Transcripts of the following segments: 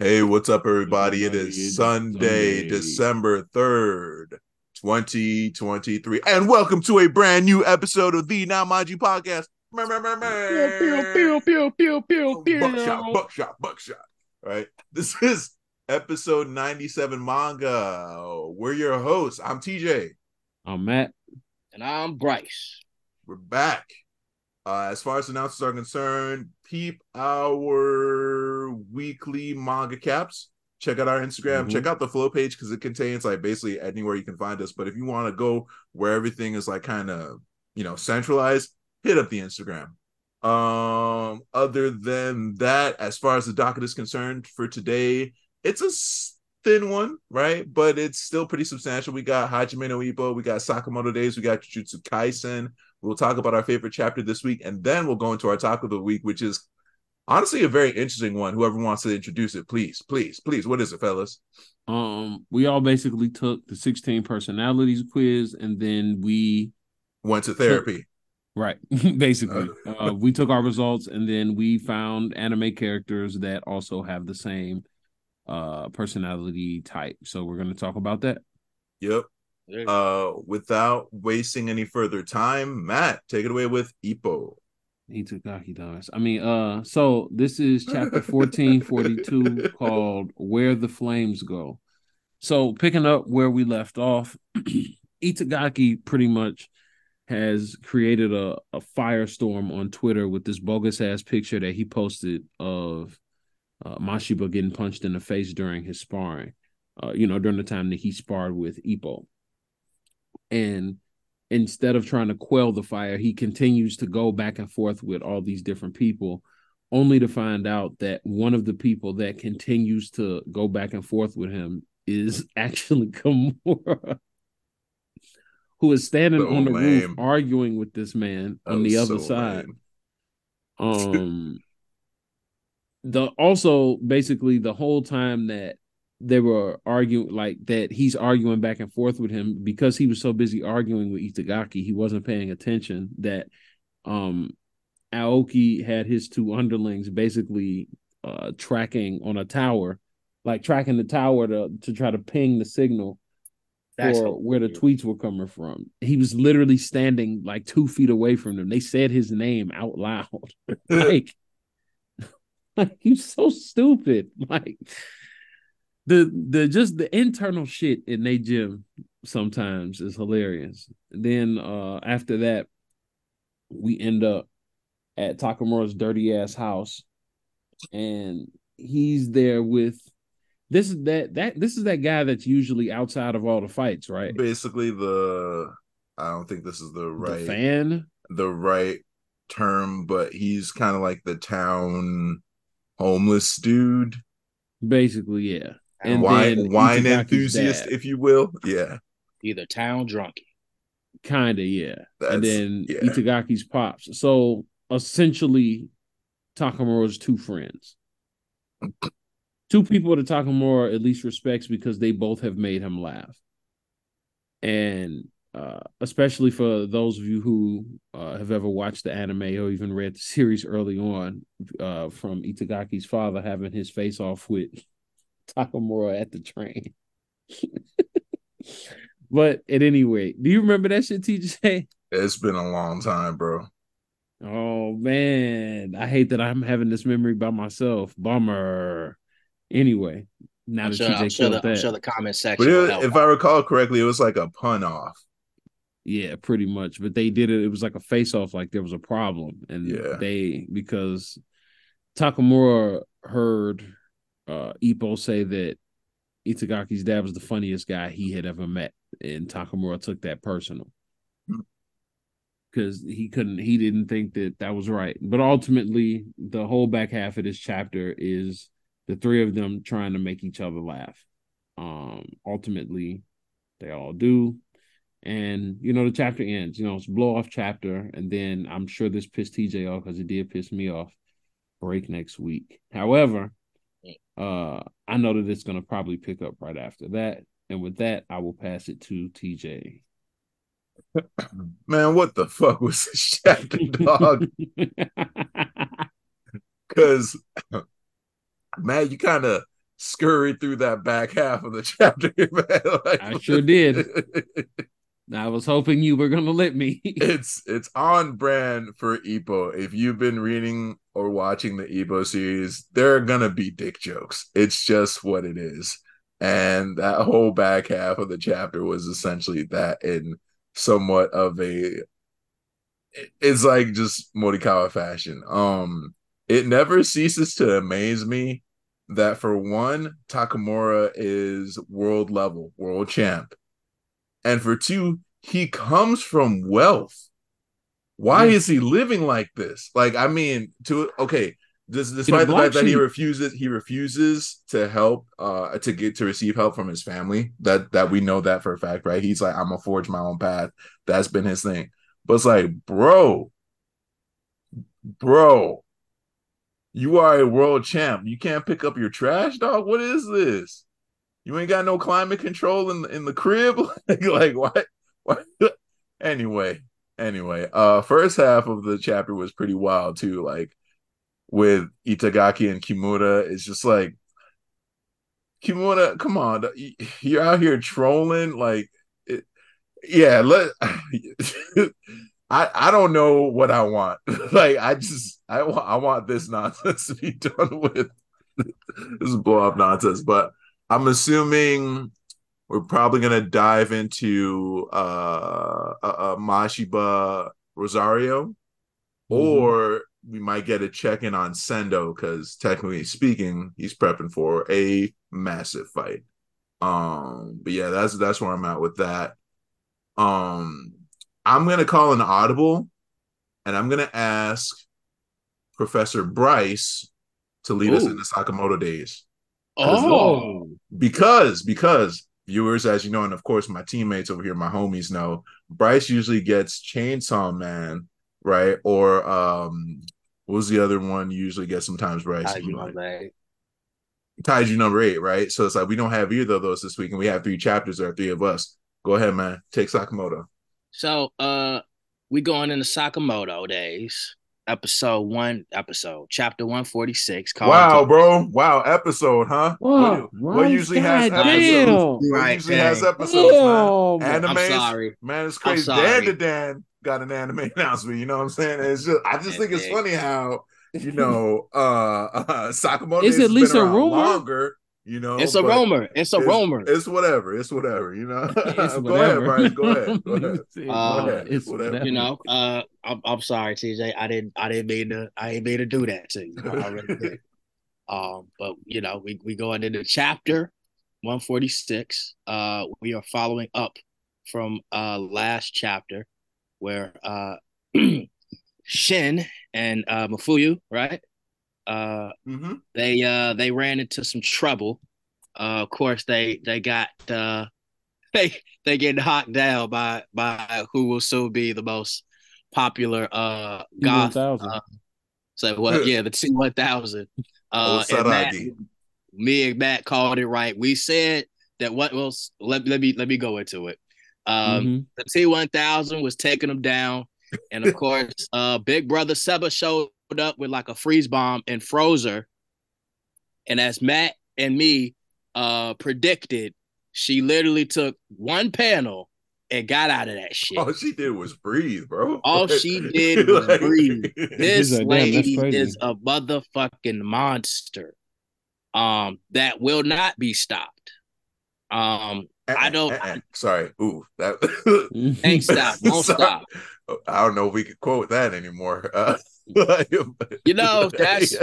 Hey, what's up, everybody? It is Sunday, Sunday, December 3rd, 2023. And welcome to a brand new episode of the Now Mind You podcast. Pew, pew, pew, pew, pew, oh, Buckshot, buckshot, buckshot. Right. This is episode 97 manga. We're your hosts. I'm TJ. I'm Matt. And I'm Bryce. We're back. Uh, as far as announcements are concerned, peep our weekly manga caps. Check out our Instagram. Mm-hmm. Check out the flow page because it contains like basically anywhere you can find us. But if you want to go where everything is like kind of you know centralized, hit up the Instagram. Um, other than that, as far as the docket is concerned for today, it's a thin one, right? But it's still pretty substantial. We got Hajime no Ippo, we got Sakamoto Days, we got Jujutsu Kaisen, We'll talk about our favorite chapter this week, and then we'll go into our talk of the week, which is honestly a very interesting one. Whoever wants to introduce it, please, please, please. What is it, fellas? Um, we all basically took the 16 personalities quiz, and then we went to therapy. Took, right, basically, uh, we took our results, and then we found anime characters that also have the same uh personality type. So we're going to talk about that. Yep. Uh, without wasting any further time, Matt, take it away with Ippo. Itagaki does. I mean, uh, so this is chapter 1442 called Where the Flames Go. So picking up where we left off, Itagaki pretty much has created a, a firestorm on Twitter with this bogus ass picture that he posted of uh, Mashiba getting punched in the face during his sparring. Uh, you know, during the time that he sparred with Ippo and instead of trying to quell the fire he continues to go back and forth with all these different people only to find out that one of the people that continues to go back and forth with him is actually Kimura, who is standing so on the lame. roof arguing with this man that on the other so side. Um, the also basically the whole time that they were arguing like that he's arguing back and forth with him because he was so busy arguing with Itagaki, he wasn't paying attention that um Aoki had his two underlings basically uh tracking on a tower, like tracking the tower to to try to ping the signal That's for where the tweets were coming from. He was literally standing like two feet away from them. They said his name out loud. like, like he's so stupid. Like the the just the internal shit in they gym sometimes is hilarious. Then uh after that, we end up at Takamura's dirty ass house, and he's there with this is that that this is that guy that's usually outside of all the fights, right? Basically, the I don't think this is the right the fan, the right term, but he's kind of like the town homeless dude. Basically, yeah and wine wine enthusiast, dad. if you will. Yeah, either town drunkie, kind of yeah, That's, and then yeah. Itagaki's pops. So essentially, Takamura's two friends, two people that Takamura at least respects because they both have made him laugh, and uh, especially for those of you who uh, have ever watched the anime or even read the series early on, uh, from Itagaki's father having his face off with Takamura at the train. but at any rate, do you remember that shit, TJ? It's been a long time, bro. Oh man, I hate that I'm having this memory by myself. Bummer. Anyway, now I'm that sure, TJ I'm sure, the, I'm sure the comment section. But it, if I recall correctly, it was like a pun off. Yeah, pretty much. But they did it. It was like a face off, like there was a problem, and yeah. they because Takamura heard uh Ippo say that Itagaki's dad was the funniest guy he had ever met, and Takamura took that personal because he couldn't, he didn't think that that was right. But ultimately, the whole back half of this chapter is the three of them trying to make each other laugh. Um, ultimately, they all do. And you know, the chapter ends, you know, it's blow off chapter, and then I'm sure this pissed TJ off because it did piss me off. Break next week. However, uh, I know that it's going to probably pick up right after that. And with that, I will pass it to TJ. Man, what the fuck was this chapter, dog? Because, man, you kind of scurried through that back half of the chapter. Man. Like, I sure did. I was hoping you were gonna let me. it's it's on brand for Ippo. If you've been reading or watching the Ippo series, there are gonna be dick jokes. It's just what it is. And that whole back half of the chapter was essentially that in somewhat of a it's like just Morikawa fashion. Um it never ceases to amaze me that for one, Takamura is world level, world champ. And for two, he comes from wealth. Why Yeah. is he living like this? Like, I mean, to okay, this, despite the fact that he refuses, he refuses to help, uh, to get to receive help from his family. That that we know that for a fact, right? He's like, I'm gonna forge my own path. That's been his thing. But it's like, bro, bro, you are a world champ. You can't pick up your trash, dog. What is this? You ain't got no climate control in in the crib. like, like what? What? anyway, anyway. Uh, first half of the chapter was pretty wild too. Like with Itagaki and Kimura, it's just like Kimura. Come on, you're out here trolling. Like, it, yeah. Let. I, I don't know what I want. like I just I want I want this nonsense to be done with. this blow up nonsense, but I'm assuming we're probably gonna dive into uh, uh, uh Mashiba Rosario, or we might get a check in on Sendo because technically speaking, he's prepping for a massive fight. Um, but yeah, that's that's where I'm at with that. Um, I'm gonna call an audible, and I'm gonna ask Professor Bryce to lead us Ooh. into Sakamoto days Oh, because because viewers, as you know, and of course my teammates over here, my homies know, Bryce usually gets Chainsaw Man, right? Or um, what was the other one? You usually get sometimes Bryce. Know that? Kaiju number eight, right? So it's like we don't have either of those this week, and we have three chapters. There are three of us. Go ahead, man. Take Sakamoto. So, uh, we going into Sakamoto days, episode one, episode chapter one forty six. Wow, bro. Wow, episode, huh? Whoa, what, what usually has God episodes? What Right, usually has dang. episodes, man? Damn. Anime I'm sorry. Man, it's crazy. Dan Da Dan got an anime announcement. You know what I'm saying? It's just I just think it's funny how you know uh, uh Sakamoto Is at least been a around rumor? longer. You know, It's a but rumor. It's a it's, rumor. It's whatever. It's whatever. You know. It's Go whatever. ahead, Bryce. Go ahead. Go ahead. Uh, Go ahead. it's Whatever. whatever. you know, uh, I'm, I'm sorry, TJ. I didn't, I didn't mean to, I didn't mean to do that to you. I really did. Um, but you know, we we going into chapter 146. Uh, we are following up from uh last chapter where uh Shin and uh Mafuyu, right? Uh, Mhm. they uh they ran into some trouble. Uh, of course, they they got uh they they get knocked down by by who will soon be the most popular uh goth. Uh, so well, yeah, the T one thousand. Uh, Oh, and Matt, me and Matt called it right. We said that what well let, let me let me go into it. Um, Mhm. the T one thousand was taking them down, and of course, uh, Big Brother Seba showed up with like a freeze bomb and froze her. And as Matt and me uh predicted, she literally took one panel and got out of that shit. All she did was breathe, bro. All she did was breathe. This He's like, "Damn, lady is a motherfucking monster. Um, that will not be stopped. Um, I don't- eh, eh. Sorry. Ooh, that ain't stop, won't Sorry. stop. I don't know if we could quote that anymore. Uh, You know, that's-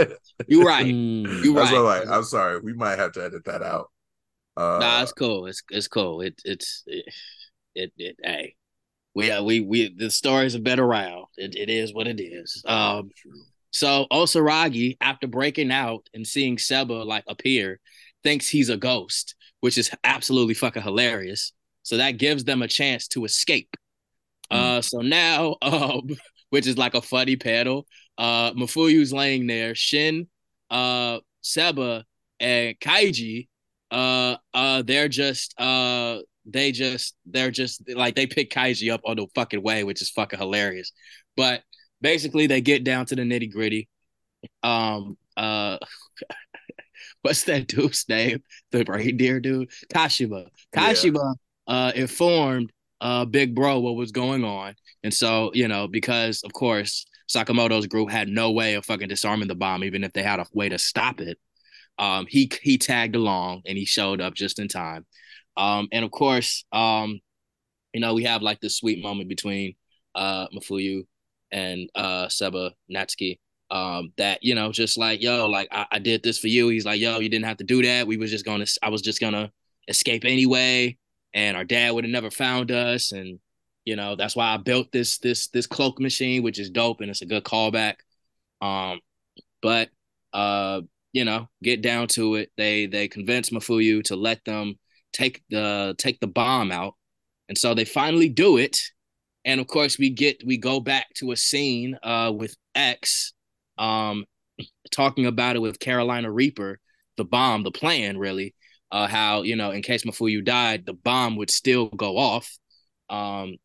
You're right. Mm. You That's right. all right. I'm sorry. We might have to edit that out. Uh, nah, it's cool. It's it's cool. It it's it it, it hey. We uh, we we the stories have been around. It it is what it is. Um so Osaragi, after breaking out and seeing Seba like appear, thinks he's a ghost, which is absolutely fucking hilarious. So that gives them a chance to escape. Uh so now um which is like a funny panel. Uh Mafuyu's laying there, Shin, uh Seba, and Kaiji uh uh they're just uh they just they're just like they pick Kaiji up on the fucking way, which is fucking hilarious. But basically they get down to the nitty gritty. Um uh what's that dude's name? The reindeer dude, Kashima. Kashima yeah. uh, informed uh, Big Bro what was going on, and so you know because of course Sakamoto's group had no way of fucking disarming the bomb, even if they had a way to stop it. Um, he he tagged along and he showed up just in time. Um, and of course, um, you know, we have like this sweet moment between uh Mafuyu and uh Seba Natsuki. Um, that you know, just like yo, like I, I did this for you. He's like, yo, you didn't have to do that. We was just gonna, I was just gonna escape anyway, and our dad would have never found us. And you know, that's why I built this this this cloak machine, which is dope and it's a good callback. Um, but uh, you know, get down to it. They they convince Mafuyu to let them take the take the bomb out, and so they finally do it. And of course, we get we go back to a scene uh, with X, um, talking about it with Carolina Reaper, the bomb, the plan, really. Uh, how you know, in case Mafuyu died, the bomb would still go off. Um,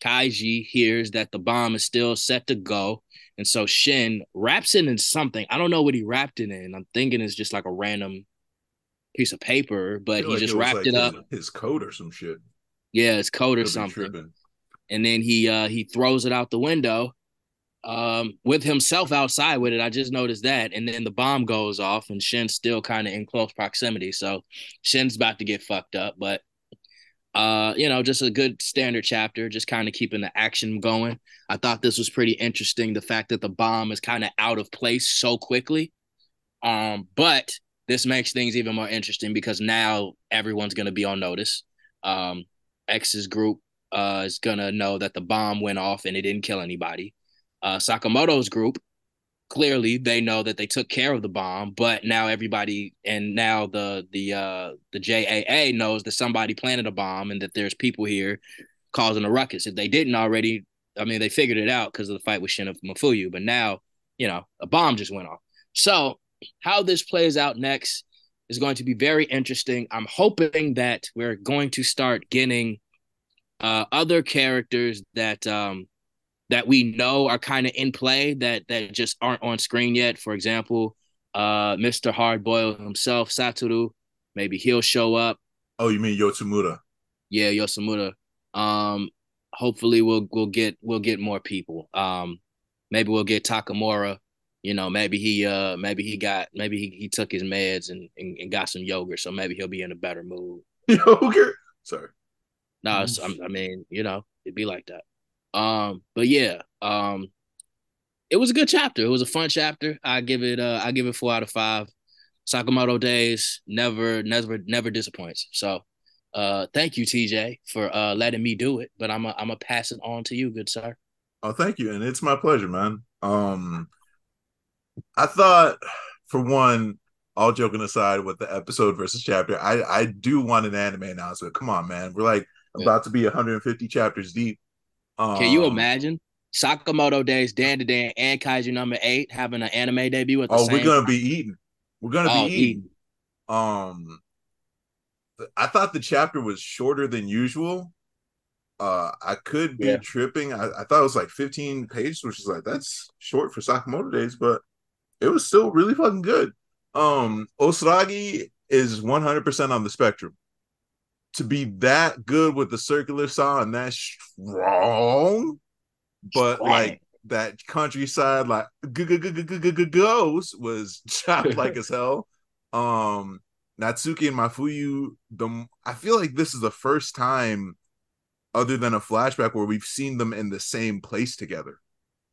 Kaiji hears that the bomb is still set to go. And so Shin wraps it in something. I don't know what he wrapped it in. I'm thinking it's just like a random piece of paper, but he like just it wrapped like it up. His coat or some shit. Yeah, his coat or something. And then he uh he throws it out the window um with himself outside with it. I just noticed that. And then the bomb goes off and Shin's still kind of in close proximity. So Shin's about to get fucked up, but uh you know just a good standard chapter just kind of keeping the action going. I thought this was pretty interesting the fact that the bomb is kind of out of place so quickly. Um but this makes things even more interesting because now everyone's to be on notice. Um x's group uh is to know that the bomb went off and it didn't kill anybody. Uh sakamoto's group clearly they know that they took care of the bomb but now everybody and now the the uh the JAA knows that somebody planted a bomb and that there's people here causing a ruckus. If they didn't already I mean they figured it out because of the fight with Shin of Mafuyu but now you know a bomb just went off. So how this plays out next is going to be very interesting. I'm hoping that we're going to start getting uh other characters that um that we know are kind of in play that that just aren't on screen yet. For example, uh, Mr. Hardboiled himself, Satoru, maybe he'll show up. Oh, you mean Yotsumura? Yeah, Yotsumura. Um, hopefully we'll we'll get we'll get more people. Um, maybe we'll get Takamura. You know, maybe he uh maybe he got maybe he, he took his meds and, and, and got some yogurt, so maybe he'll be in a better mood. Yogurt? Sorry. No, I mean, you know, it'd be like that. Um, but yeah, um, it was a good chapter. It was a fun chapter. I give it uh I give it four out of five. Sakamoto Days never, never, never disappoints. So uh thank you, TJ, for uh letting me do it. But I'm a, I'm gonna pass it on to you, good sir. Oh, thank you. And it's my pleasure, man. Um I thought for one, all joking aside with the episode versus chapter, I I do want an anime announcement. Come on, man. We're like yeah. about to be 150 chapters deep. Can you um, imagine Sakamoto Days, Dan Da Dan, and Kaiju number eight having an anime debut at the oh, we're gonna time? be eating. We're gonna oh, be eating. eating. Um, I thought the chapter was shorter than usual. Uh, I could be yeah. tripping. I, I, thought it was like 15 pages, which is like that's short for Sakamoto Days, but it was still really fucking good. Um, Osaragi is 100% on the spectrum to be that good with the circular saw and that strong, but like that countryside like go go go go goes was chopped like as hell. Um, Natsuki and Mafuyu, the I feel like this is the first time, other than a flashback, where we've seen them in the same place together.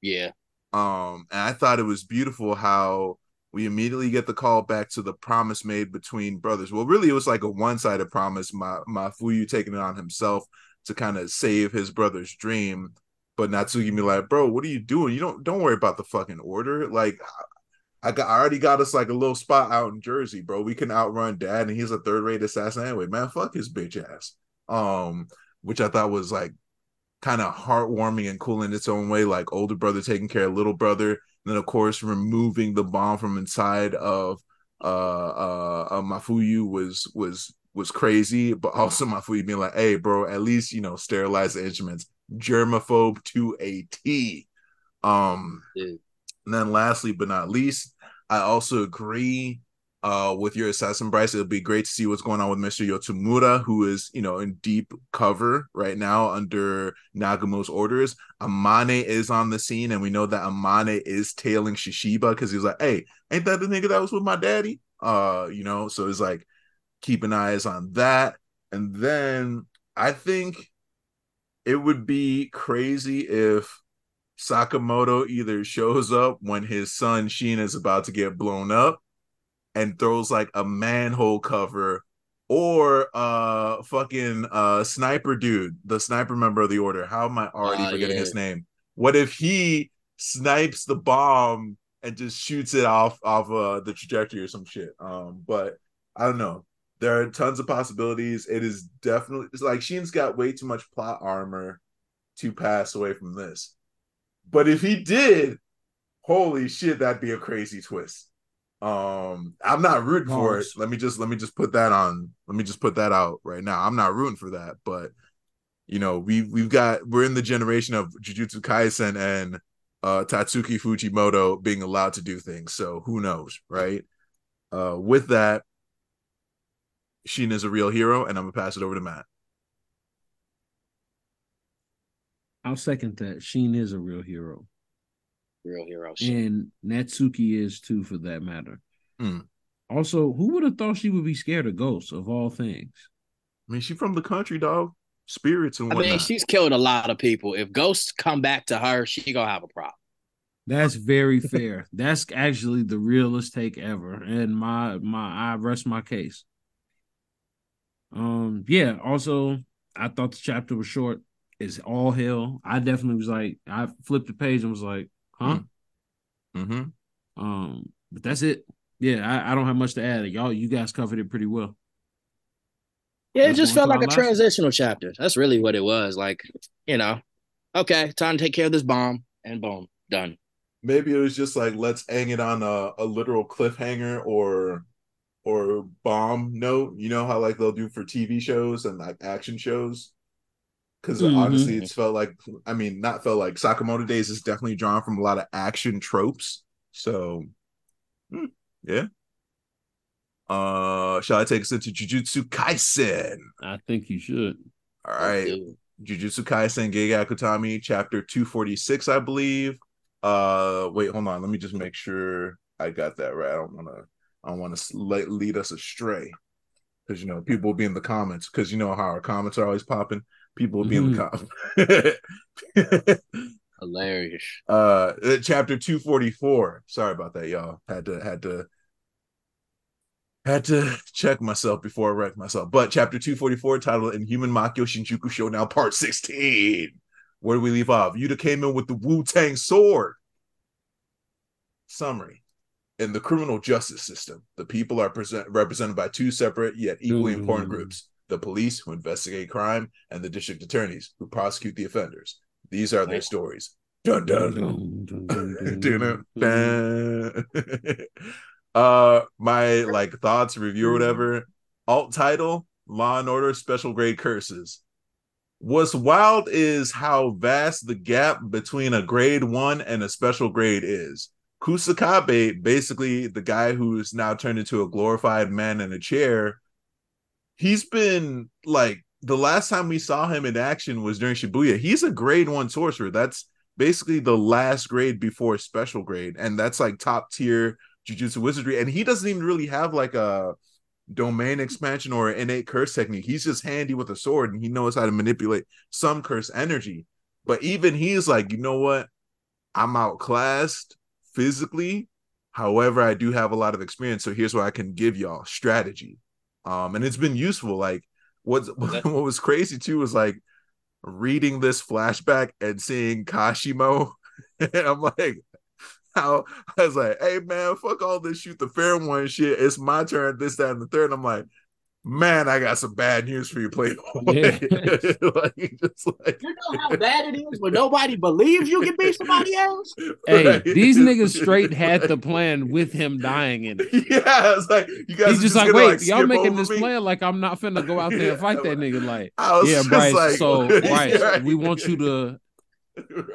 Yeah. Um, and I thought it was beautiful how we immediately get the call back to the promise made between brothers. Well, really, it was like a one-sided promise. My Mafuyu taking it on himself to kind of save his brother's dream. But Natsuki be like, bro, what are you doing? You don't don't worry about the fucking order. Like, I got I already got us like a little spot out in Jersey, bro. We can outrun dad, and he's a third-rate assassin anyway. Man, fuck his bitch ass. Um, which I thought was like kind of heartwarming and cool in its own way. Like older brother taking care of little brother then of course removing the bomb from inside of uh uh, uh Mafuyu was was was crazy, but also Mafuyu being like, "Hey, bro, at least you know sterilize the instruments." Germaphobe to a T. Um, and then lastly but not least, I also agree. Uh, with your assassin Bryce. It'll be great to see what's going on with Mr. Yotsumura, who is, you know, in deep cover right now under Nagumo's orders. Amane is on the scene, and we know that Amane is tailing Shishiba because he was like, Hey, ain't that the nigga that was with my daddy? Uh, you know, so it's like keeping eyes on that. And then I think it would be crazy if Sakamoto either shows up when his son Shin is about to get blown up and throws like a manhole cover or uh fucking uh sniper dude, the sniper member of the order. How am I already uh, forgetting yeah. his name? What if he snipes the bomb and just shoots it off off uh the trajectory or some shit? Um, but I don't know. There are tons of possibilities. It is definitely it's like Shin's got way too much plot armor to pass away from this. But if he did, holy shit, that'd be a crazy twist. Um, I'm not rooting for it. Let me just let me just put that on. Let me just put that out right now. I'm not rooting for that, but you know, we we've got we're in the generation of Jujutsu Kaisen and uh Tatsuki Fujimoto being allowed to do things. So who knows, right? Uh with that, Shin is a real hero, and I'm gonna pass it over to Matt. I'll second that. Shin is a real hero. Real hero. And Natsuki is too, for that matter. Mm. Also, who would have thought she would be scared of ghosts of all things? I mean, she's from the country, dog. Spirits and whatnot. I mean, she's killed a lot of people. If ghosts come back to her, she gonna have a problem. That's very fair. That's actually the realest take ever, and my my I rest my case. Um, yeah. Also, I thought the chapter was short. It's all hell. I definitely was like, I flipped the page and was like, huh? Mm-hmm. Um, but that's it. Yeah, I, I don't have much to add. Y'all, you guys covered it pretty well. Yeah, it just felt like a transitional chapter. That's really what it was. Like, you know, okay, time to take care of this bomb, and boom, done. Maybe it was just like let's hang it on a, a literal cliffhanger or or bomb note. You know how like they'll do for TV shows and like action shows. Because mm-hmm. honestly, it's felt like I mean, not felt like Sakamoto Days is definitely drawn from a lot of action tropes. So, hmm, yeah. Uh, shall I take us into Jujutsu Kaisen? I think you should. All right, Jujutsu Kaisen Gege Akutami, chapter two forty six, I believe. Uh, wait, hold on. Let me just make sure I got that right. I don't want to. I don't want to lead us astray because you know people will be in the comments because you know how our comments are always popping. People will be mm-hmm. in the cop. Hilarious. Uh, chapter two forty four. Sorry about that, y'all. Had to had to had to check myself before I wrecked myself. But chapter two forty four, titled "Inhuman Makyo Shinjuku Showdown Part 16. Where do we leave off? Yuta came in with the Wu Tang sword. Summary in the criminal justice system, the people are present, represented by two separate yet equally mm. important groups the police, who investigate crime, and the district attorneys, who prosecute the offenders. These are their stories. Dun dun. dun, dun, dun, uh, my like thoughts, review, or whatever. Alt title: Law and Order Special Grade Curses. What's wild is how vast the gap between a grade one and a special grade is. Kusakabe, basically the guy who's now turned into a glorified man in a chair, he's been like the last time we saw him in action was during Shibuya. He's a grade one sorcerer. That's basically the last grade before special grade, and that's like top tier jujutsu wizardry. And he doesn't even really have like a domain expansion or innate curse technique. He's just handy with a sword and he knows how to manipulate some curse energy. But even he's like, you know what? I'm outclassed physically. However, I do have a lot of experience. So here's what I can give y'all strategy. Um, and it's been useful. Like what what was crazy too was like reading this flashback and seeing Kashimo. and I'm like, how I was like, hey man, fuck all this shoot the fair one shit. It's my turn, this, that, and the third. And I'm like, man, I got some bad news for you, Playboy. Yeah. like, just like you know how bad it is when nobody believes you can be somebody else. Hey, right. these niggas straight had the plan with him dying in it. Yeah, it's like you guys. He's just, just like, wait, like, y'all making this me? plan like I'm not finna go out there and fight that nigga. Like, yeah, Bryce. Like, so Bryce, right. we want you to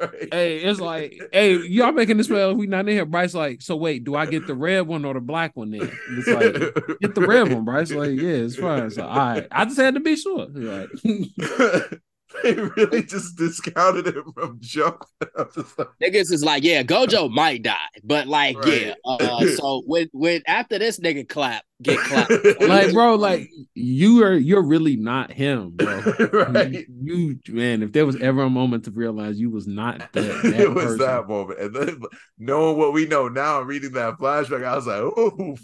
right. Hey, it's like, hey, y'all making this well. If We not in here. Bryce, like, so wait, do I get the red one or the black one? Then it's like, get the red one, Bryce. Like, yeah, it's fine. So, all right, I just had to be sure. Like, they really just discounted him from jump. Like, Niggas is like, yeah, Gojo might die, but like, yeah. Uh, so when when after this nigga clap, get clapped. like, bro, like you are, you're really not him, bro. right. You, man, if there was ever a moment to realize you was not that, that it was person. that moment, and then knowing what we know now, reading that flashback, I was like, "Ooh!"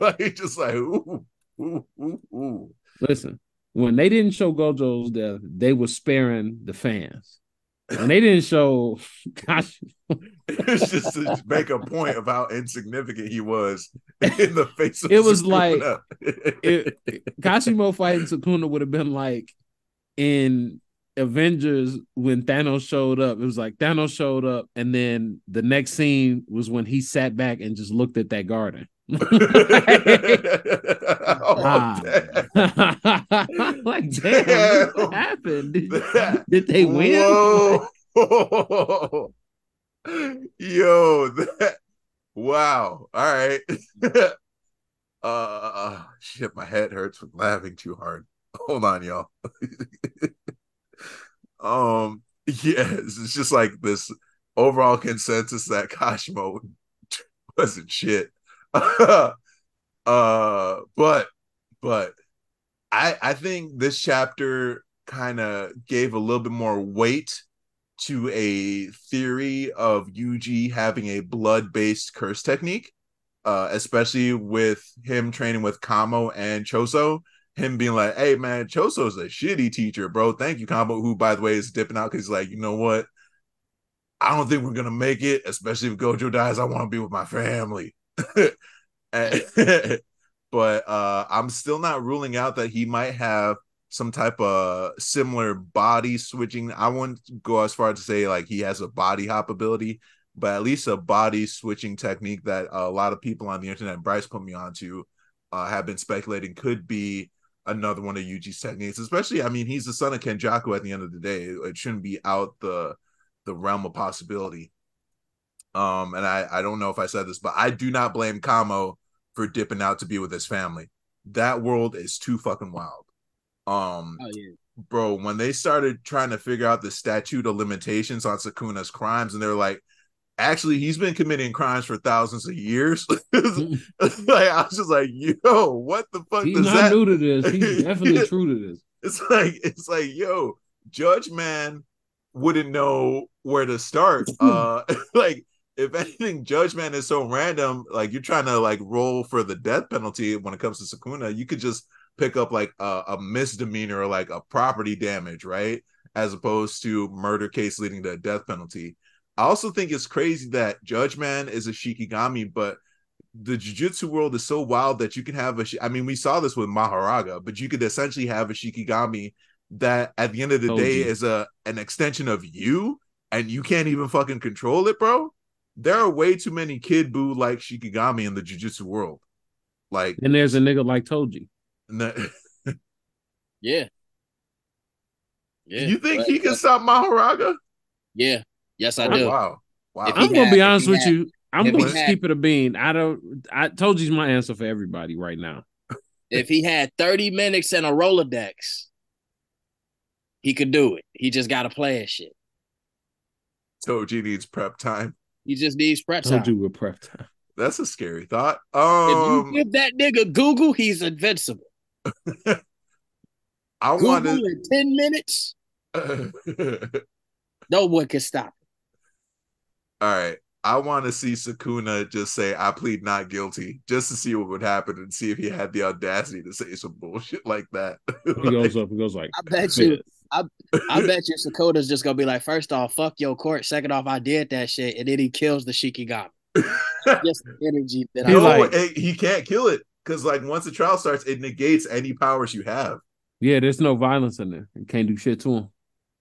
like just like, "Ooh, ooh, ooh, ooh." Listen, when they didn't show Gojo's death, they were sparing the fans. And they didn't show, gosh, It's just to make a point of how insignificant he was in the face of It was Sukuna. it, Kashimo fighting Sukuna would have been like in Avengers when Thanos showed up. It was like Thanos showed up, and then the next scene was when he sat back and just looked at that garden. Oh, damn. like, damn, what happened? Did, That- did they win? Whoa. Yo, that wow. All right. uh shit, my head hurts from laughing too hard. Hold on, y'all. um, yes, it's just like this overall consensus that Kashimo wasn't shit. uh but but I I think this chapter kind of gave a little bit more weight to a theory of Yuji having a blood-based curse technique, uh, especially with him training with Kamo and Choso. Him being like, "Hey man, Choso's a shitty teacher, bro. Thank you, Kamo." Who, by the way, is dipping out because he's like, you know what? I don't think we're gonna make it, especially if Gojo dies. I want to be with my family. But uh I'm still not ruling out that he might have some type of similar body switching. I wouldn't go as far to say like he has a body hop ability, but at least a body switching technique that a lot of people on the internet, Bryce put me onto, uh, have been speculating could be another one of Yuji's techniques. Especially, I mean, he's the son of Kenjaku. At the end of the day, it shouldn't be out the the realm of possibility. Um, and I I don't know if I said this, but I do not blame Kamo for dipping out to be with his family. That world is too fucking wild. Um, Oh yeah. bro, when they started trying to figure out the statute of limitations on Sukuna's crimes, and they're like, actually, he's been committing crimes for thousands of years. like I was just like, yo, what the fuck He's not that? new to this. He's definitely true to this. It's like it's like, yo, Judge Man wouldn't know where to start. Uh, like if anything, judgment is so random. Like you're trying to like roll for the death penalty when it comes to Sukuna, you could just pick up like a, a misdemeanor or like a property damage, right? As opposed to murder case leading to a death penalty. I also think it's crazy that Judgment is a Shikigami, but the jujutsu world is so wild that you can have a. I mean, we saw this with Mahoraga, but you could essentially have a Shikigami that at the end of the Told day is a an extension of you, and you can't even fucking control it, bro. There are way too many Kid Buu like Shikigami in the jujutsu world. Like, And there's a nigga like Toji. n- Yeah. Yeah. you think But- he can but- stop Mahoraga? Yeah. Yes, I Oh, do. wow, wow. I'm he gonna had- be honest with had- you. I'm gonna just had- keep it a bean. I don't. I told you's my answer for everybody right now. If he had 30 minutes and a Rolodex, he could do it. He just gotta play his shit. Toji needs prep time. He just needs prep Told time. you with prep time. That's a scary thought. If Um, you give that nigga Google, he's invincible. I Google want in 10 minutes, no one can stop him. All right. I want to see Sukuna just say, I plead not guilty, just to see what would happen and see if he had the audacity to say some bullshit like that. He goes up. He goes like. I bet you, I bet you Sakota's just gonna be like, first off, fuck your court. Second off, I did that shit, and then he kills the Shikigami. Just the energy that I He no, like- he can't kill it because, like, once the trial starts, it negates any powers you have. Yeah, there's no violence in there. You can't do shit to him.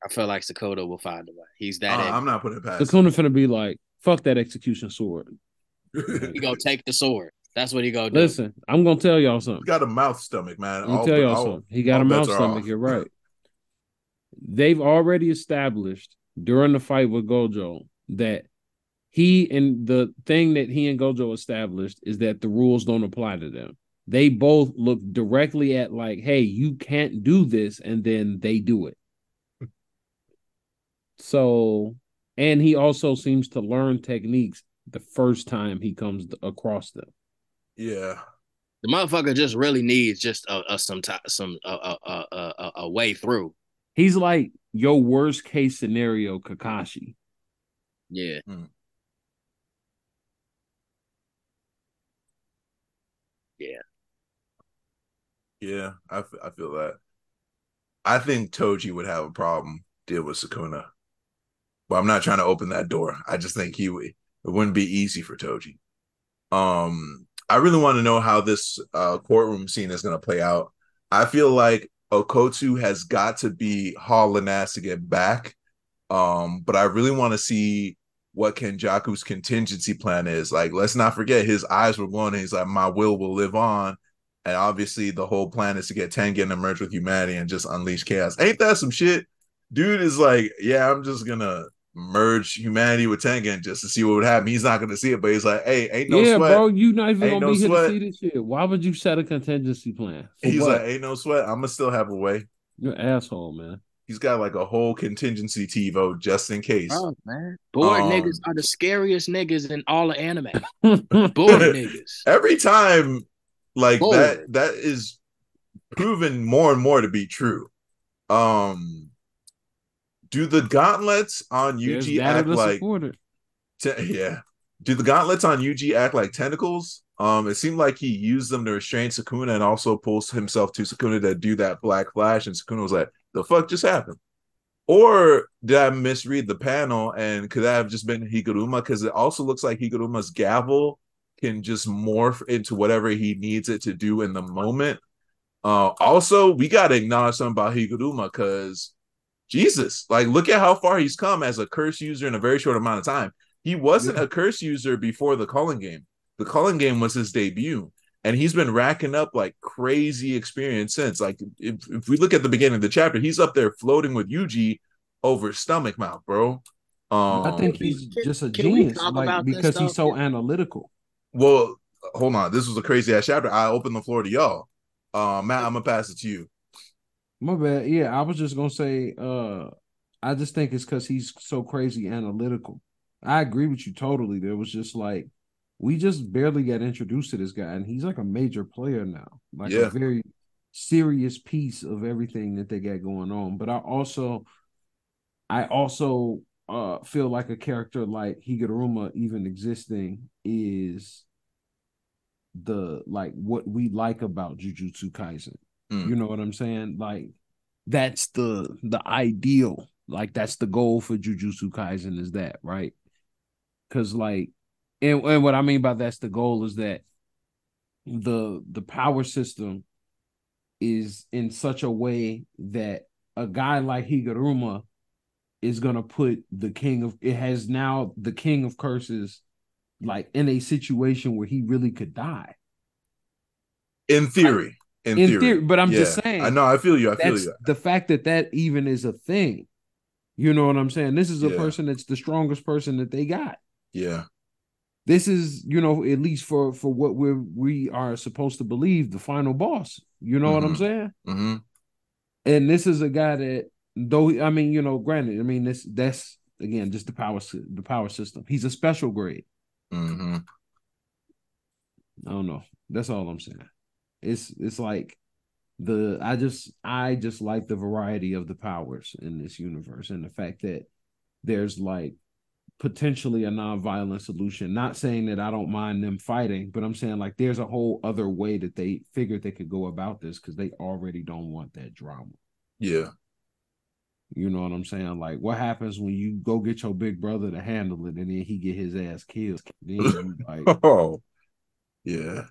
I feel like Sakota will find a way. He's that. Uh. I'm not putting it past. Sukuna finna be like, fuck that execution sword. he gonna take the sword. That's what he gonna do. Listen, I'm gonna tell y'all something. He's got a mouth stomach, man. Let me All- tell y'all all- something. He got a mouth stomach. off. You're right. They've already established during the fight with Gojo that he and the thing that he and Gojo established is that the rules don't apply to them. They both look directly at like, hey, you can't do this, and then they do it. So, and he also seems to learn techniques the first time he comes across them. Yeah. The motherfucker just really needs just a, a some t- some a, a, a, a way through. He's like your worst case scenario Kakashi. Yeah. Hmm. Yeah. Yeah, I, f- I feel that. I think Toji would have a problem deal with Sukuna. But I'm not trying to open that door. I just think he would it wouldn't be easy for Toji. Um I really want to know how this uh courtroom scene is gonna play out. I feel like Okkotsu has got to be hauling ass to get back. Um, but I really want to see what Kenjaku's contingency plan is. Like, let's not forget his eyes were glowing. He's like, my will will live on. And obviously, the whole plan is to get Tengen to merge with humanity and just unleash chaos. Ain't that some shit? Dude is like, yeah, I'm just gonna merge humanity with Tengen just to see what would happen. He's not gonna see it, but he's like, hey, ain't no yeah, sweat. bro, you not even Ain't gonna no be here sweat. to see this shit. Why would you set a contingency plan? For He's what? like, ain't no sweat. I'm gonna still have a way. You're an asshole, man. He's got like a whole contingency TiVo just in case. Oh man. Bored Um, niggas are the scariest niggas in all of anime. Bored niggas. Every time, like Bold. that, that is proven more and more to be true. Um, do the gauntlets on There's Yuji act like te- yeah? Do the gauntlets on Yuji act like tentacles? Um, it seemed like he used them to restrain Sukuna and also pulls himself to Sukuna to do that black flash, and Sukuna was like, "The fuck just happened?" Or did I misread the panel? And could that have just been Higuruma? Because it also looks like Higuruma's gavel can just morph into whatever he needs it to do in the moment. Uh, also, we gotta acknowledge something about Higuruma because Jesus, like, look at how far he's come as a curse user in a very short amount of time. He wasn't Yeah. a curse user before the culling game. The culling game was his debut, and he's been racking up like crazy experience since. Like, if, if we look at the beginning of the chapter, he's up there floating with Yuji over stomach mouth, bro. Um, I think he's just a can genius, talk like because he's though? so analytical. Well, hold on. This was a crazy ass chapter. I open the floor to y'all. Uh, Matt, I'm gonna pass it to you. My bad. Yeah, I was just gonna say, uh, I just think it's because he's so crazy analytical. I agree with you totally. There was just like we just barely got introduced to this guy, and he's like a major player now, like Yeah. a very serious piece of everything that they got going on. But I also, I also uh feel like a character like Higuruma even existing is the like what we like about Jujutsu Kaisen. Mm. You know what I'm saying? Like that's the the ideal. Like that's the goal for Jujutsu Kaisen is that, right? Cause like and, and what I mean by that's the goal is that the the power system is in such a way that a guy like Higuruma is gonna put the king of it has now the king of curses like in a situation where he really could die. In theory, in, In theory. theory, but I'm just saying I know. I feel you. I feel you. the fact that that even is a thing. You know what I'm saying? This is a Yeah. person that's the strongest person that they got. Yeah. This is, you know, at least for for what we're we are supposed to believe, the final boss. You know what I'm Mhm. saying? hmm And this is a guy that, though, I mean, you know, granted, I mean, this that's again just the power the power system. He's a special grade. hmm I don't know. That's all I'm saying. It's it's like the I just I just like the variety of the powers in this universe and the fact that there's like potentially a non-violent solution. Not saying that I don't mind them fighting, but I'm saying like there's a whole other way that they figured they could go about this because they already don't want that drama. Yeah. You know what I'm saying? Like, what happens when you go get your big brother to handle it and then he get his ass killed? Then like, Oh. Yeah.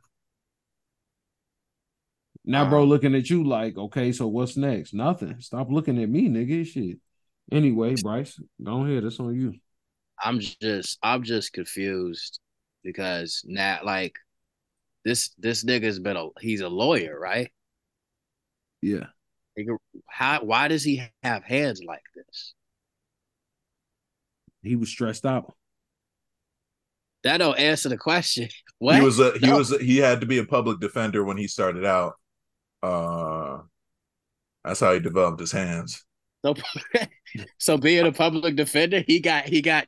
Now, bro, looking at you like, okay, so what's next? Nothing. Stop looking at me, nigga. Shit. Anyway, Bryce, go ahead. That's on you. I'm just I'm just confused because now like this this nigga's been a he's a lawyer, right? Yeah. How why does he have hands like this? He was stressed out. That don't answer the question. What? He was a he No. was a, he had to be a public defender when he started out. Uh that's how he developed his hands. So, so being a public defender, he got he got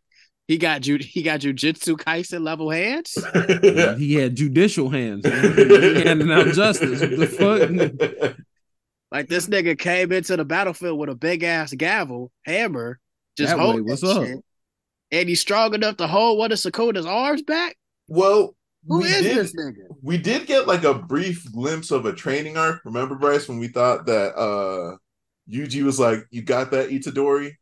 he got ju- he got Jujutsu Kaisen level hands. yeah. He had judicial hands. he handing out justice. What the fuck? Like this nigga came into the battlefield with a big ass gavel, hammer, just That hold way, what's up? shit. And he's strong enough to hold one of Sakota's arms back. Well, Who we is did this nigga? we did get like a brief glimpse of a training arc. Remember, Bryce, when we thought that uh Yuji was like, "You got that Itadori,"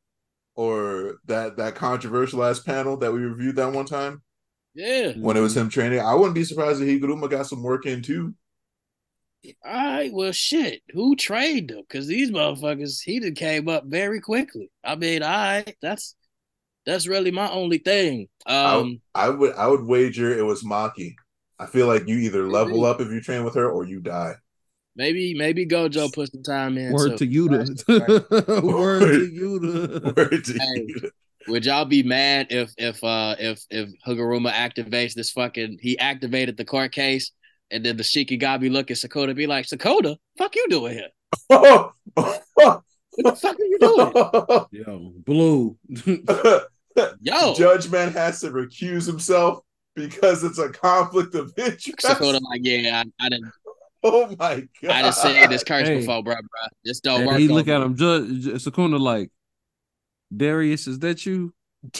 or that that controversial ass panel that we reviewed that one time Yeah. when it was him training. I wouldn't be surprised if Higuruma got some work in too. All right. Well, shit. Who trained him? Because these motherfuckers, he done came up very quickly. I mean, all right. That's that's really my only thing. Um. I would I would wager it was Maki. I feel like you either level Maybe. up if you train with her or you die. Maybe maybe Gojo put some time in. Word to too. Yuta. Word to Yuta. Word to Hey. you. Would y'all be mad if if uh if if Higuruma activates this fucking he activated the court case and then the Shikigami look at Sakota be like, Sakota, fuck you doing here? What the fuck are you doing? Yo, blue. Yo. Judge Man has to recuse himself because it's a conflict of interest. Sakota like, yeah, I, I didn't Oh my god! I just said this curse Hey. before, bro, bro. This don't And work. he look me. at him, Judge Sakuna like, Darius, is that you?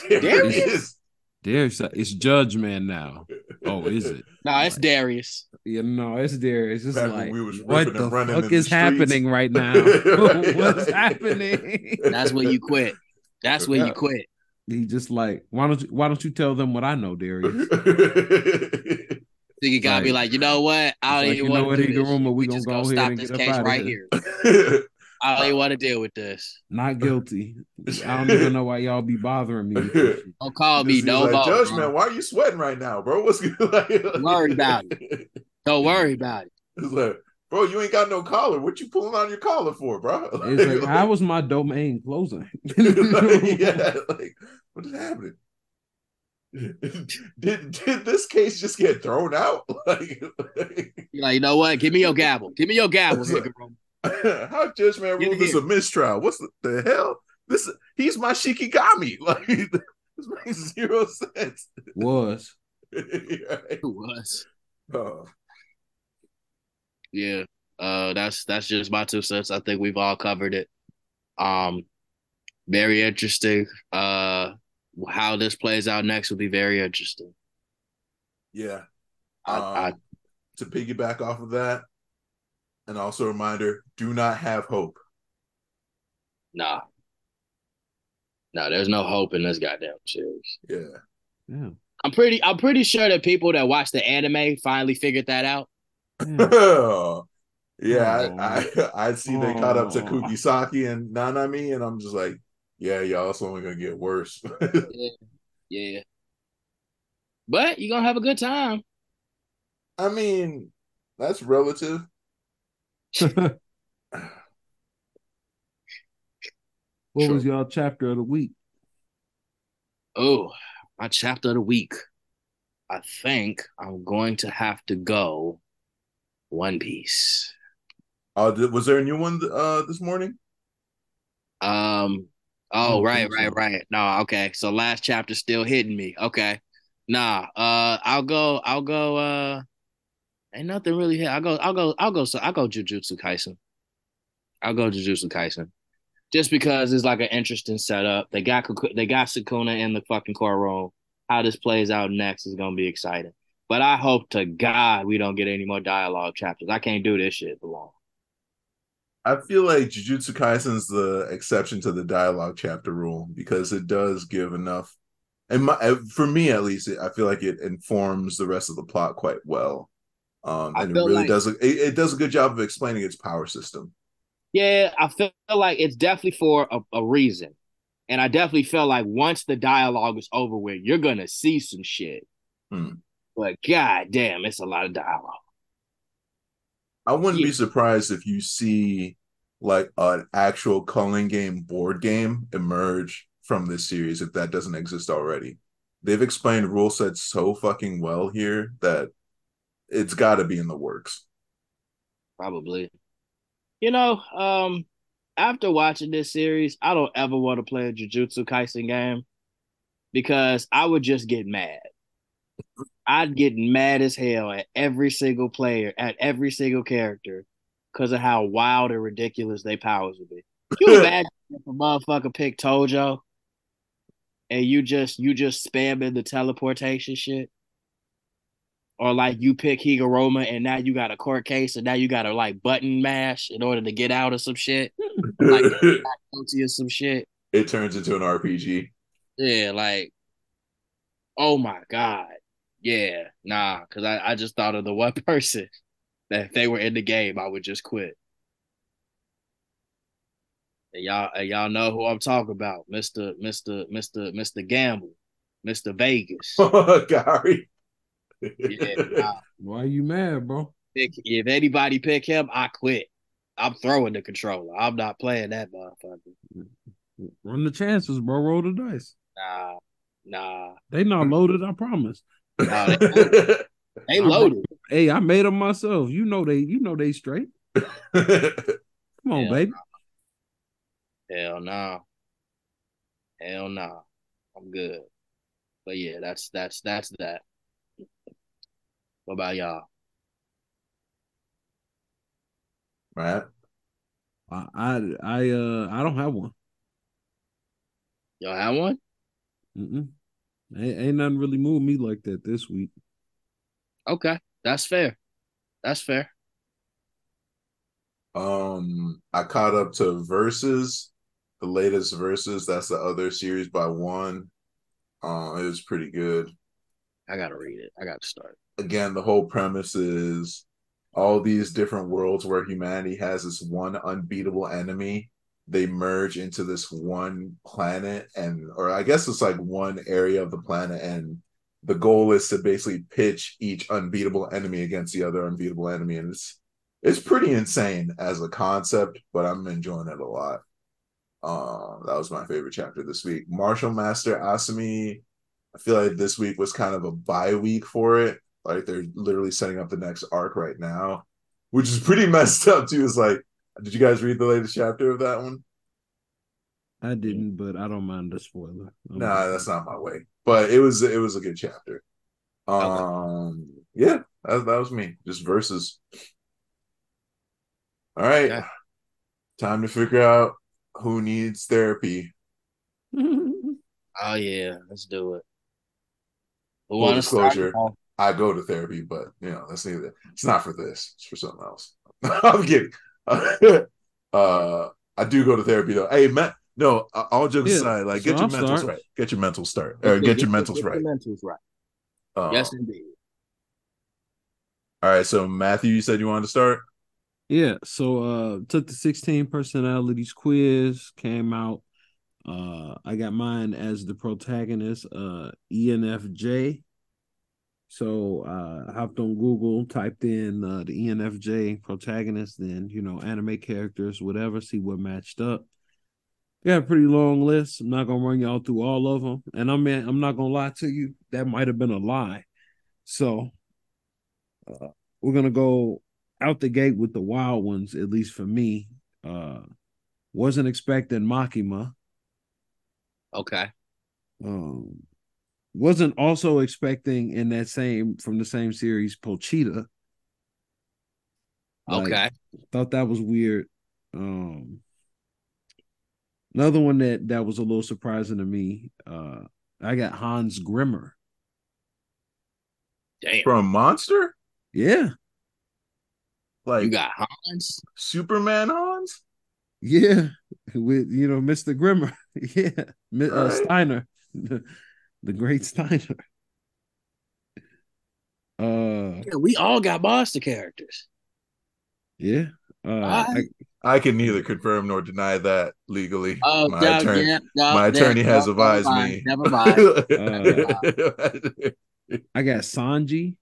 Darius. Darius, it's Judge Man now. Oh, is it? Nah, it's Darius. Yeah, no, it's Darius. It's Back like, we was what the and running fuck in the is happening right now? What's happening? That's where you quit. That's where Yeah. you quit. He just like, why don't you, why don't you tell them what I know, Darius? you gotta be Like- like, you know what? I don't Like, even you know want what, to do this. Higuruma, we We gonna just go gonna ahead stop this case outta right here. Here. I don't want to deal with this. Not guilty. I don't even know why y'all be bothering me. with this shit. Don't call me He's no like, more. Judge. Man, why are you sweating right now, bro? What's good? Like, Worry about Don't worry about it. It's like, bro, you ain't got no collar. What you pulling on your collar for, bro? It's like, how was my domain closing? Like, yeah, like what is happening? Did did this case just get thrown out? Like, You're like, you know what? Give me your gavel. Give me your gavel, It's like- Higuruma. how Judge Man ruled this a mistrial? What's the, the hell? This he's my Shikigami. Like this makes zero sense. Was. Right? It was. Oh. Yeah. Uh that's that's just my two cents. I think we've all covered it. Um very interesting. Uh how this plays out next will be very interesting. Yeah. I, Um, I to piggyback off of that, and also a reminder: do not have hope. nah. No, there's no hope in this goddamn series. Yeah. Yeah. I'm pretty I'm pretty sure that people that watch the anime finally figured that out. yeah. yeah, Oh. I, I I see they caught up to Oh. Kugisaki and Nanami, and I'm just like, yeah, y'all, it's only gonna get worse. Yeah. Yeah. But you're gonna have a good time. I mean, that's relative. What was Sure. y'all chapter of the week? Oh, my chapter of the week. I think I'm going to have to go One Piece. Uh, was there a new one uh this morning? Um. Oh, don't right, right, so. right. No, okay. So last chapter still hitting me. Okay. Nah. Uh, I'll go. I'll go. Uh, ain't nothing really hit. I'll go. I'll go. I'll go. So I'll go Jujutsu Kaisen. I'll go Jujutsu Kaisen. Just because it's like an interesting setup. They got they got Sukuna in the fucking courtroom. How this plays out next is gonna be exciting. But I hope to God we don't get any more dialogue chapters. I can't do this shit for long. I feel like Jujutsu Kaisen's the exception to the dialogue chapter rule because it does give enough, and my, for me at least, I feel like it informs the rest of the plot quite well. Um, and it really like- does. A, it, it does a good job of explaining its power system. Yeah, I feel like it's definitely for a, a reason. And I definitely feel like once the dialogue is over with, you're gonna see some shit. Hmm. But god damn, it's a lot of dialogue. I wouldn't Yeah. be surprised if you see like an actual culling game board game emerge from this series if that doesn't exist already. They've explained rule sets so fucking well here that it's got to be in the works. Probably. You know, um, after watching this series, I don't ever want to play a Jujutsu Kaisen game because I would just get mad. I'd get mad as hell at every single player, at every single character, because of how wild and ridiculous their powers would be. You imagine if a motherfucker picked Todo and you just you just spamming the teleportation shit? Or like you pick Higuruma and now you got a court case and now you gotta like button mash in order to get out of some shit. Like guilty of some shit. it turns into an RPG. Yeah, like oh my god. Yeah, nah, because I, I just thought of the one person that if they were in the game, I would just quit. And y'all, and y'all know who I'm talking about, Mister, Mister, Mister, Mister Gamble, Mister Vegas. Gary. Yeah, nah, Why are you mad, bro? pick, if anybody pick him, I quit. I'm throwing the controller. I'm not playing that motherfucker. Run the chances, bro. Roll the dice. Nah, nah. They not loaded, I promise. nah they, they loaded. Hey, I made them myself. You know they, you know they straight. Come on, Yeah. baby. Hell no. Hell no. I'm good. But yeah, that's that's that's that. What about y'all? right. I, I, I, uh, I don't have one. Y'all have one? Mm-mm. Ain't, ain't nothing really moved me like that this week. Okay, that's fair. That's fair. Um, I caught up to Versus, the latest Versus. That's the other series by one. Uh, it was pretty good. I gotta read it. I gotta start. Again, the whole premise is all these different worlds where humanity has this one unbeatable enemy. They merge into this one planet, and or I guess it's like one area of the planet, and the goal is to basically pitch each unbeatable enemy against the other unbeatable enemy, and it's it's pretty insane as a concept, but I'm enjoying it a lot. Uh, that was my favorite chapter this week. Martial Master Asumi, I feel like this week was kind of a bye week for it. Like they're literally setting up the next arc right now, which is pretty messed up too. It's like, did you guys read the latest chapter of that one? I didn't, but I don't mind the spoiler. I'm Nah, that's not my way. But it was it was a good chapter. Um, yeah, that, that was me. Just Versus. All right, Okay. time to figure out who needs therapy. Oh yeah, let's do it. Who Full wanna start? disclosure, I go to therapy, but you know that's neither. It's not for this. It's for something else. I'm kidding. uh, I do go to therapy though. Hey, Matt. No, uh, all jokes Yeah, aside, like so get your I'll mentals start. right. Get your mentals start or get your mentals right. mentals right. Uh, yes, indeed. All right. So Matthew, you said you wanted to start. Yeah, so uh took the 16 personalities quiz, came out. Uh I got mine as the protagonist, uh ENFJ. So uh hopped on Google, typed in uh the ENFJ protagonist, then you know, anime characters, whatever, see what matched up. Got a pretty long list. I'm not gonna run y'all through all of them. And I mean, I'm not gonna lie to you, that might have been a lie. So uh, we're gonna go out the gate with the wild ones, at least for me. Uh wasn't expecting Makima. Okay. Um wasn't also expecting in that same from the same series Pochita. Like, Okay. Thought that was weird. Um another one that that was a little surprising to me. Uh I got Hans Grimmer. Damn. From Monster, Yeah, like You got Hans. Superman Hans. Yeah. With you know, Mr. Grimmer. yeah. Mi- uh, Steiner. The, the great Steiner. Uh Yeah, we all got monster characters. yeah. Uh I, Alright. I can neither confirm nor deny that legally. Oh, my yeah, attorney, yeah, no, my there- attorney has no, advised never mind, me. Never mind. I got Sanji.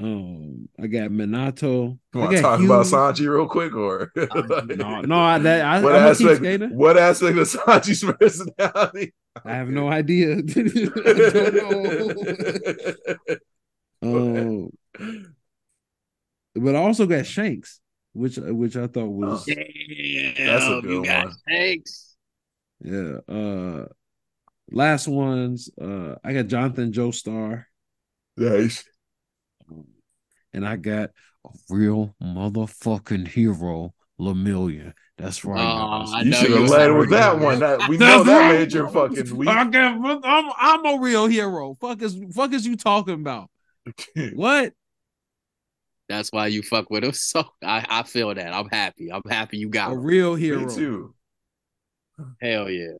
Um, I got Minato. You I want to got talk about Hugh. Sanji real quick, or No, no, I, that, I, what I'm gonna keep aspect? skating. What aspect of Sanji's personality? I have no idea. I don't know. Um, but I also got Shanks, which which I thought was Oh. Damn, That's a you good got one. Shanks. yeah. Uh, last ones. Uh, I got Jonathan Joestar, nice. And I got a real motherfucking hero, Lemillion. That's right. Oh. I You should have was led with that one. That, we know that right. made your fucking week. I got- I'm, I'm a real hero. Fuck is fuck is you talking about? What? That's why you fuck with us. So I, I feel that. I'm happy. I'm happy you got A him. real hero. Me too. Hell yeah.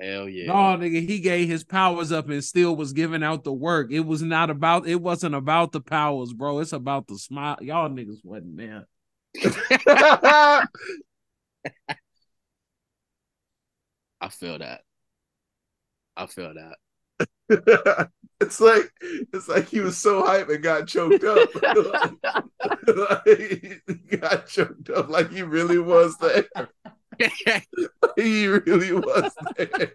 Hell yeah. No, nigga, he gave his powers up and still was giving out the work. It was not about. It wasn't about the powers, bro. It's about the smile. Y'all niggas wasn't there. I feel that. I feel that. it's like it's like he was so hype and got choked up. like, he got choked up like he really was there. he really was there.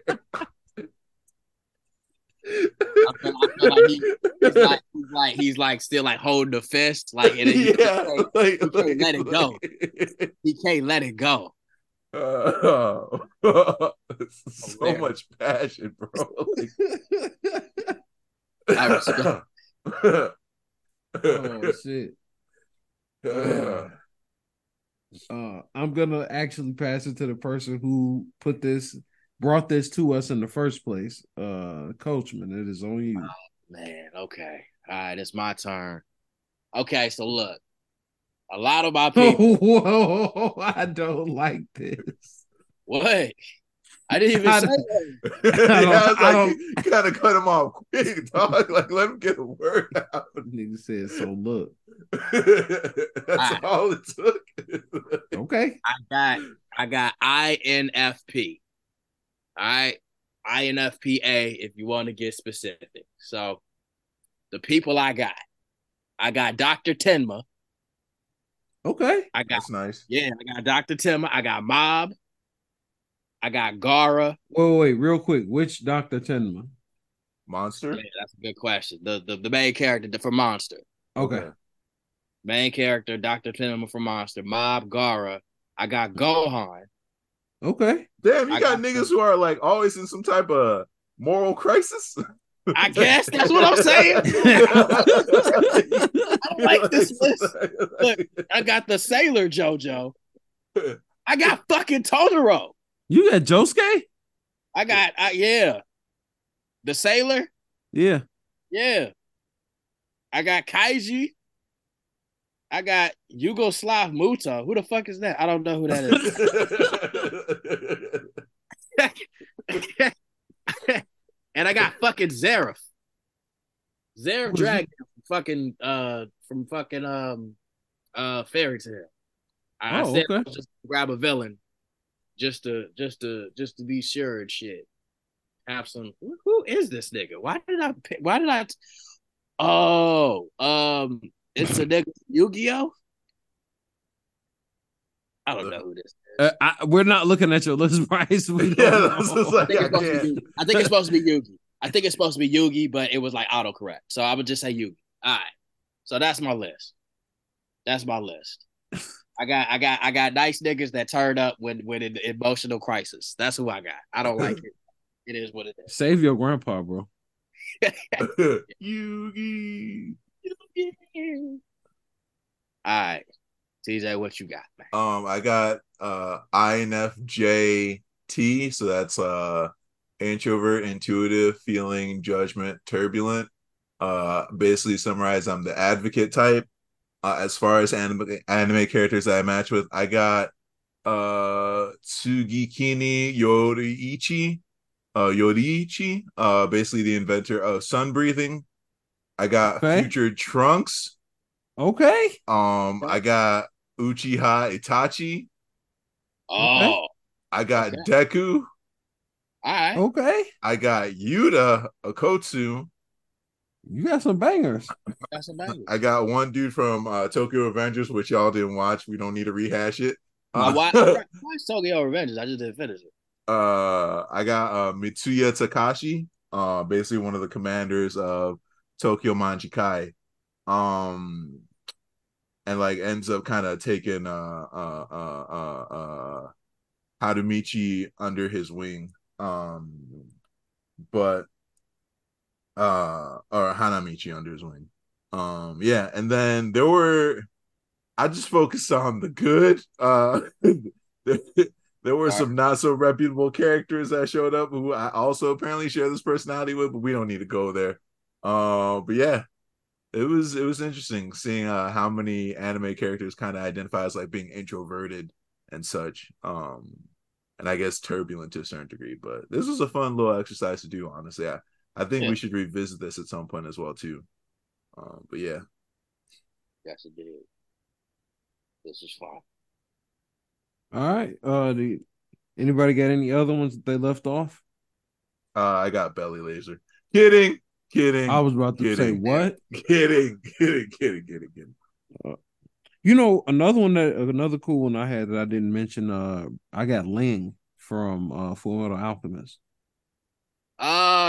I feel, I feel like he, he's like he's like he's like still like holding the fist, like and he, yeah, like, can't like- let it go. he can't let it go. Uh, so Hilarious. much passion, bro. I respect- Oh shit. Uh, I'm gonna actually pass it to the person who put this, brought this to us in the first place. Uh, Coachman, it is on you. Oh, man, okay. All right, it's my turn. Okay, so look. A lot of my people Whoa, I don't like this. what? I didn't even I say don't- that. I yeah, don't- it's I like don't- you gotta cut him off quick, dog. Like let him get a word out. Nigga said so. Look, That's all it took. okay. I got I got INFP. All right. INFPA if you want to get specific. So the people I got. I got Dr. Tenma. Okay. I got That's nice. yeah, I got Dr. Tenma. I got Mob. I got Gaara. Wait, wait, wait, real quick. Which Doctor Tenma? Monster. Yeah, that's a good question. The the, the main character for Monster. Okay. Main character, Dr. Tenma for Monster. Mob, Gaara. I got Gohan. Okay. Damn, you got, got niggas who are like always in some type of moral crisis. I guess that's what I'm saying. I don't like this list. Look. I got the Sailor JoJo. I got fucking Totoro. You got Josuke? I got I, yeah. The Sailor. Yeah. Yeah. I got Kaiji. I got Yugoslav Muta. Who the fuck is that? I don't know who that is. and I got fucking Who is Dragon from fucking uh from fucking um uh Fairy Tail. I, I Oh, said okay. just grab a villain just to just to just to be sure and shit. Have some who, who is this nigga? Why did I pick why did I t- Oh, um it's a nigga Yu-Gi-Oh? I don't know who this is. Uh, I, we're not looking at your list, Bryce. We Yeah, don't that's know. just like- I think, it's I supposed to be can't. I think it's supposed to be Yugi. I think it's supposed to be Yugi, but it was like autocorrect. So I would just say Yugi. All right. So that's my list. That's my list. I got I got I got nice niggas that turn up when when in emotional crisis. That's who I got. I don't like it. It is what it is. Save your grandpa, bro. Yugi. Yugi. All right. TJ, what you got, man? Um, I got uh INFJT, so that's uh introvert, intuitive, feeling, judgment, turbulent. Uh, basically summarize, I'm the advocate type. Uh, as far as anime anime characters that I match with, I got uh Tsugikuni Yoriichi, uh Yoriichi, uh basically the inventor of sun breathing. I got Okay. Future Trunks. Okay. Um, I got Uchiha Itachi. Oh, I got Okay. Deku. all right. Okay. I got Yuta Okkotsu. You got some bangers. Got some bangers. I got one dude from uh, Tokyo Revengers, which y'all didn't watch. We don't need to rehash it. I Uh, watched, I watched Tokyo Revengers. I just didn't finish it. uh, I got uh, Mitsuya Takashi, uh, basically one of the commanders of Tokyo Manjikai, um, and like ends up kind of taking uh, uh, uh, uh, uh, Harumichi under his wing, um, but uh, or Hanamichi under his wing, um, yeah, and then there were. I just focused on the good. Uh, there there were some not so reputable characters that showed up who I also apparently share this personality with, but we don't need to go there. Uh, but yeah, it was it was interesting seeing uh, how many anime characters kind of identify as like being introverted and such. Um, and I guess turbulent to a certain degree. But this was a fun little exercise to do. Honestly, I I think Yeah. we should revisit this at some point as well too. Um, but yeah, Yes, it did. This is fun. All right. Uh, the, anybody got any other ones that they left off? uh, I got belly laser. Kidding, kidding. I was about to say what? kidding, kidding, kidding, kidding, kidding. You know, another one that another cool one I had that I didn't mention. Uh, I got Ling from uh Full Metal Alchemist,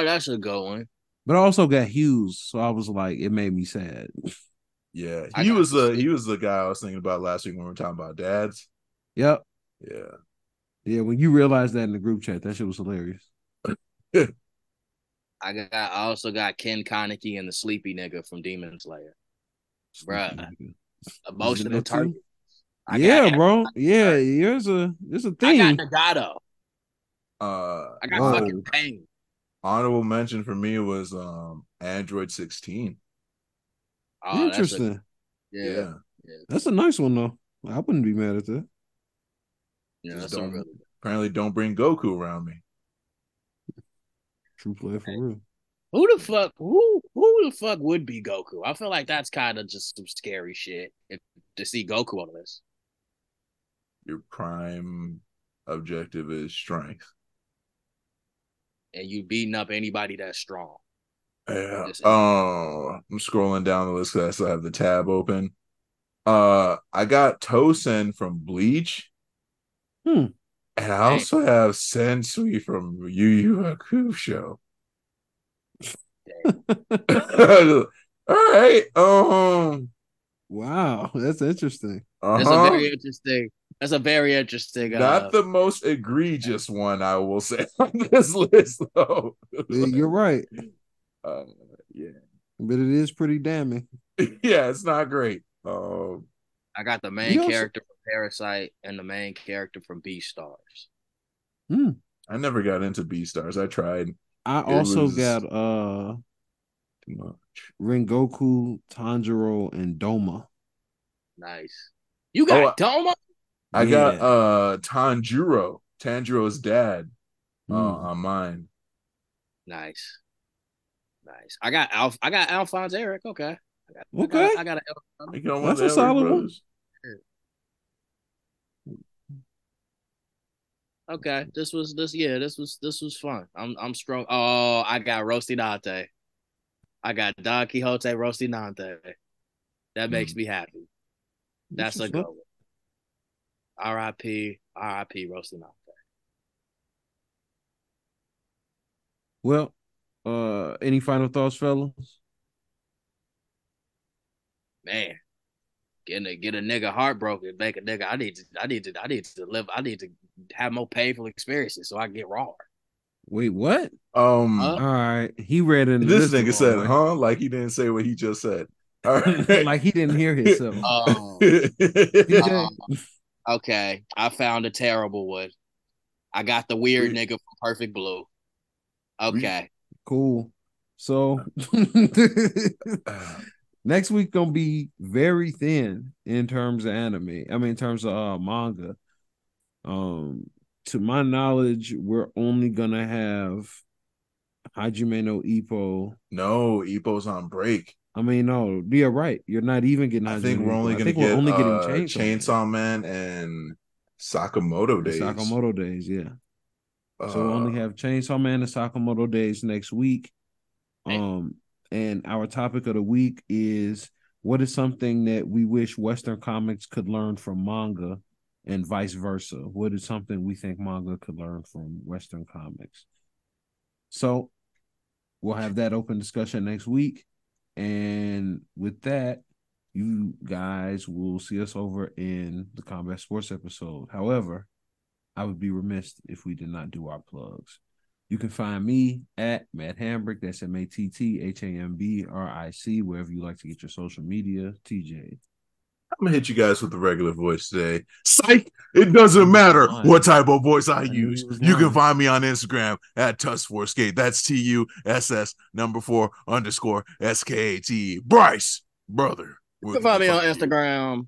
Oh, that's a good one. but I also got Hughes. So I was like, it made me sad. Yeah, he was the he was the guy I was thinking about last week when we were talking about dads. Yep. Yeah, Yeah. When you realized that in the group chat, that shit was hilarious. I got. I also got Ken Kaneki and the sleepy nigga from Demon Slayer. Bruh. Emotional target. I yeah, got, bro. Yeah, there's a there's a thing. I got Nagato. uh, I got Whoa. fucking pain. Honorable mention for me was um Android sixteen. Oh, that's a- Interesting. Yeah, yeah, That's a nice one though. I wouldn't be mad at that. yeah, Just that's don't- really. apparently don't bring Goku around me. True player for real. Who the fuck? Who who the fuck would be Goku? I feel like that's kind of just some scary shit if, to see Goku on this. Your prime objective is strength. And you beating up anybody that's strong. Yeah. Yes. Oh, I'm scrolling down the list because I still have the tab open. Uh, I got Tosen from Bleach. Hmm. And I also have Sensui from Yu Yu Hakusho. All right. Um. Wow, that's interesting. That's uh-huh. a very interesting. That's a very interesting. Uh, Not the most egregious one, I will say on this list, though. Yeah, You're right, Uh, yeah, but it is pretty damning. yeah, it's not great. Um, I got the main You also- character from Parasite and the main character from Beastars. I never got into Beastars. I tried I It also was- got uh too much. Rengoku, Tanjiro, and Doma. Nice. You got Oh, Doma? I got Yeah. uh Tanjiro, Tanjiro's dad, uh, Mm. on mine. Nice. Nice. I got Alf. I got Alphonse Elric. Okay. I got, Okay. I got, I got a, You know, That's a of the solid one. okay. This was this. Yeah. This was this was fun. I'm I'm strong. Oh, I got Rocinante. I got Don Quixote Rocinante. That makes Hmm. me happy. That's a good one. R.I.P. R.I.P. Rocinante. Well, uh, any final thoughts, fellas? Man, getting a get a nigga heartbroken, make a nigga. I need to. I need to. I need to live. I need to have more painful experiences so I can get raw. Wait, what? Um, Huh? All right, he read in this nigga said, "Huh?" Like he didn't say what he just said. All right. like he didn't hear himself. Um, DJ, um, okay, I found a terrible one. I got the weird We- nigga from Perfect Blue. Okay, cool. So next week gonna be very thin in terms of anime. I mean, in terms of uh, manga. Um, to my knowledge, we're only gonna have Hajime no Ippo. no, Ippo's on break. I mean, no, you're right. You're not even getting. I think we're only gonna get we're only getting uh, Chainsaw, Man and Sakamoto days. Sakamoto days, yeah. so we Uh, only have Chainsaw Man and Sakamoto days next week. Um, and our topic of the week is what is something that we wish Western comics could learn from manga and vice versa? What is something we think manga could learn from Western comics? So we'll have that open discussion next week. And with that, you guys will see us over in the combat sports episode. However, I would be remiss if we did not do our plugs. You can find me at Matt Hambrick. That's M A T T H A M B R I C, wherever you like to get your social media. TJ. I'm gonna hit you guys with the regular voice today. Psych! It doesn't matter what type of voice I, use. You can find me on Instagram at Tuss for Skate. That's T U S S number four underscore S K A T. Bryce, brother. You can find me on Instagram.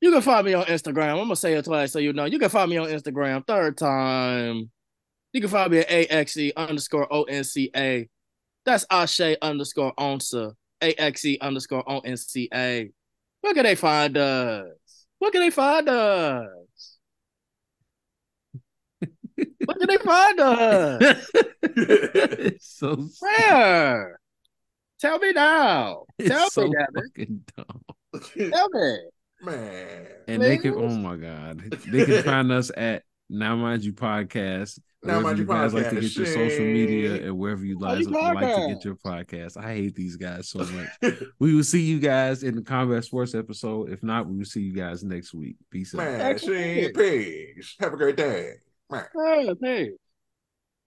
You can find me on Instagram. I'm gonna say it twice so you know. You can find me on Instagram. Third time. You can find me at AXE underscore ONCA. That's Ashe underscore Onsa. AXE underscore ONCA. Where can they find us? Where can they find us? Where can they find us? so Where? Tell me now. Tell it's so me, Devin. fucking dumb. Tell me. Man. And they can, oh my God, they can find us at Now Mind You Podcast. Now wherever Mind you You guys like to get your social media and wherever you guys You like to get your podcast. I hate these guys so much. we will see you guys in the Combat Sports episode. If not, we will see you guys next week. Peace out. Man, she ain't pigs. Have a great day. Man. Hey, hey.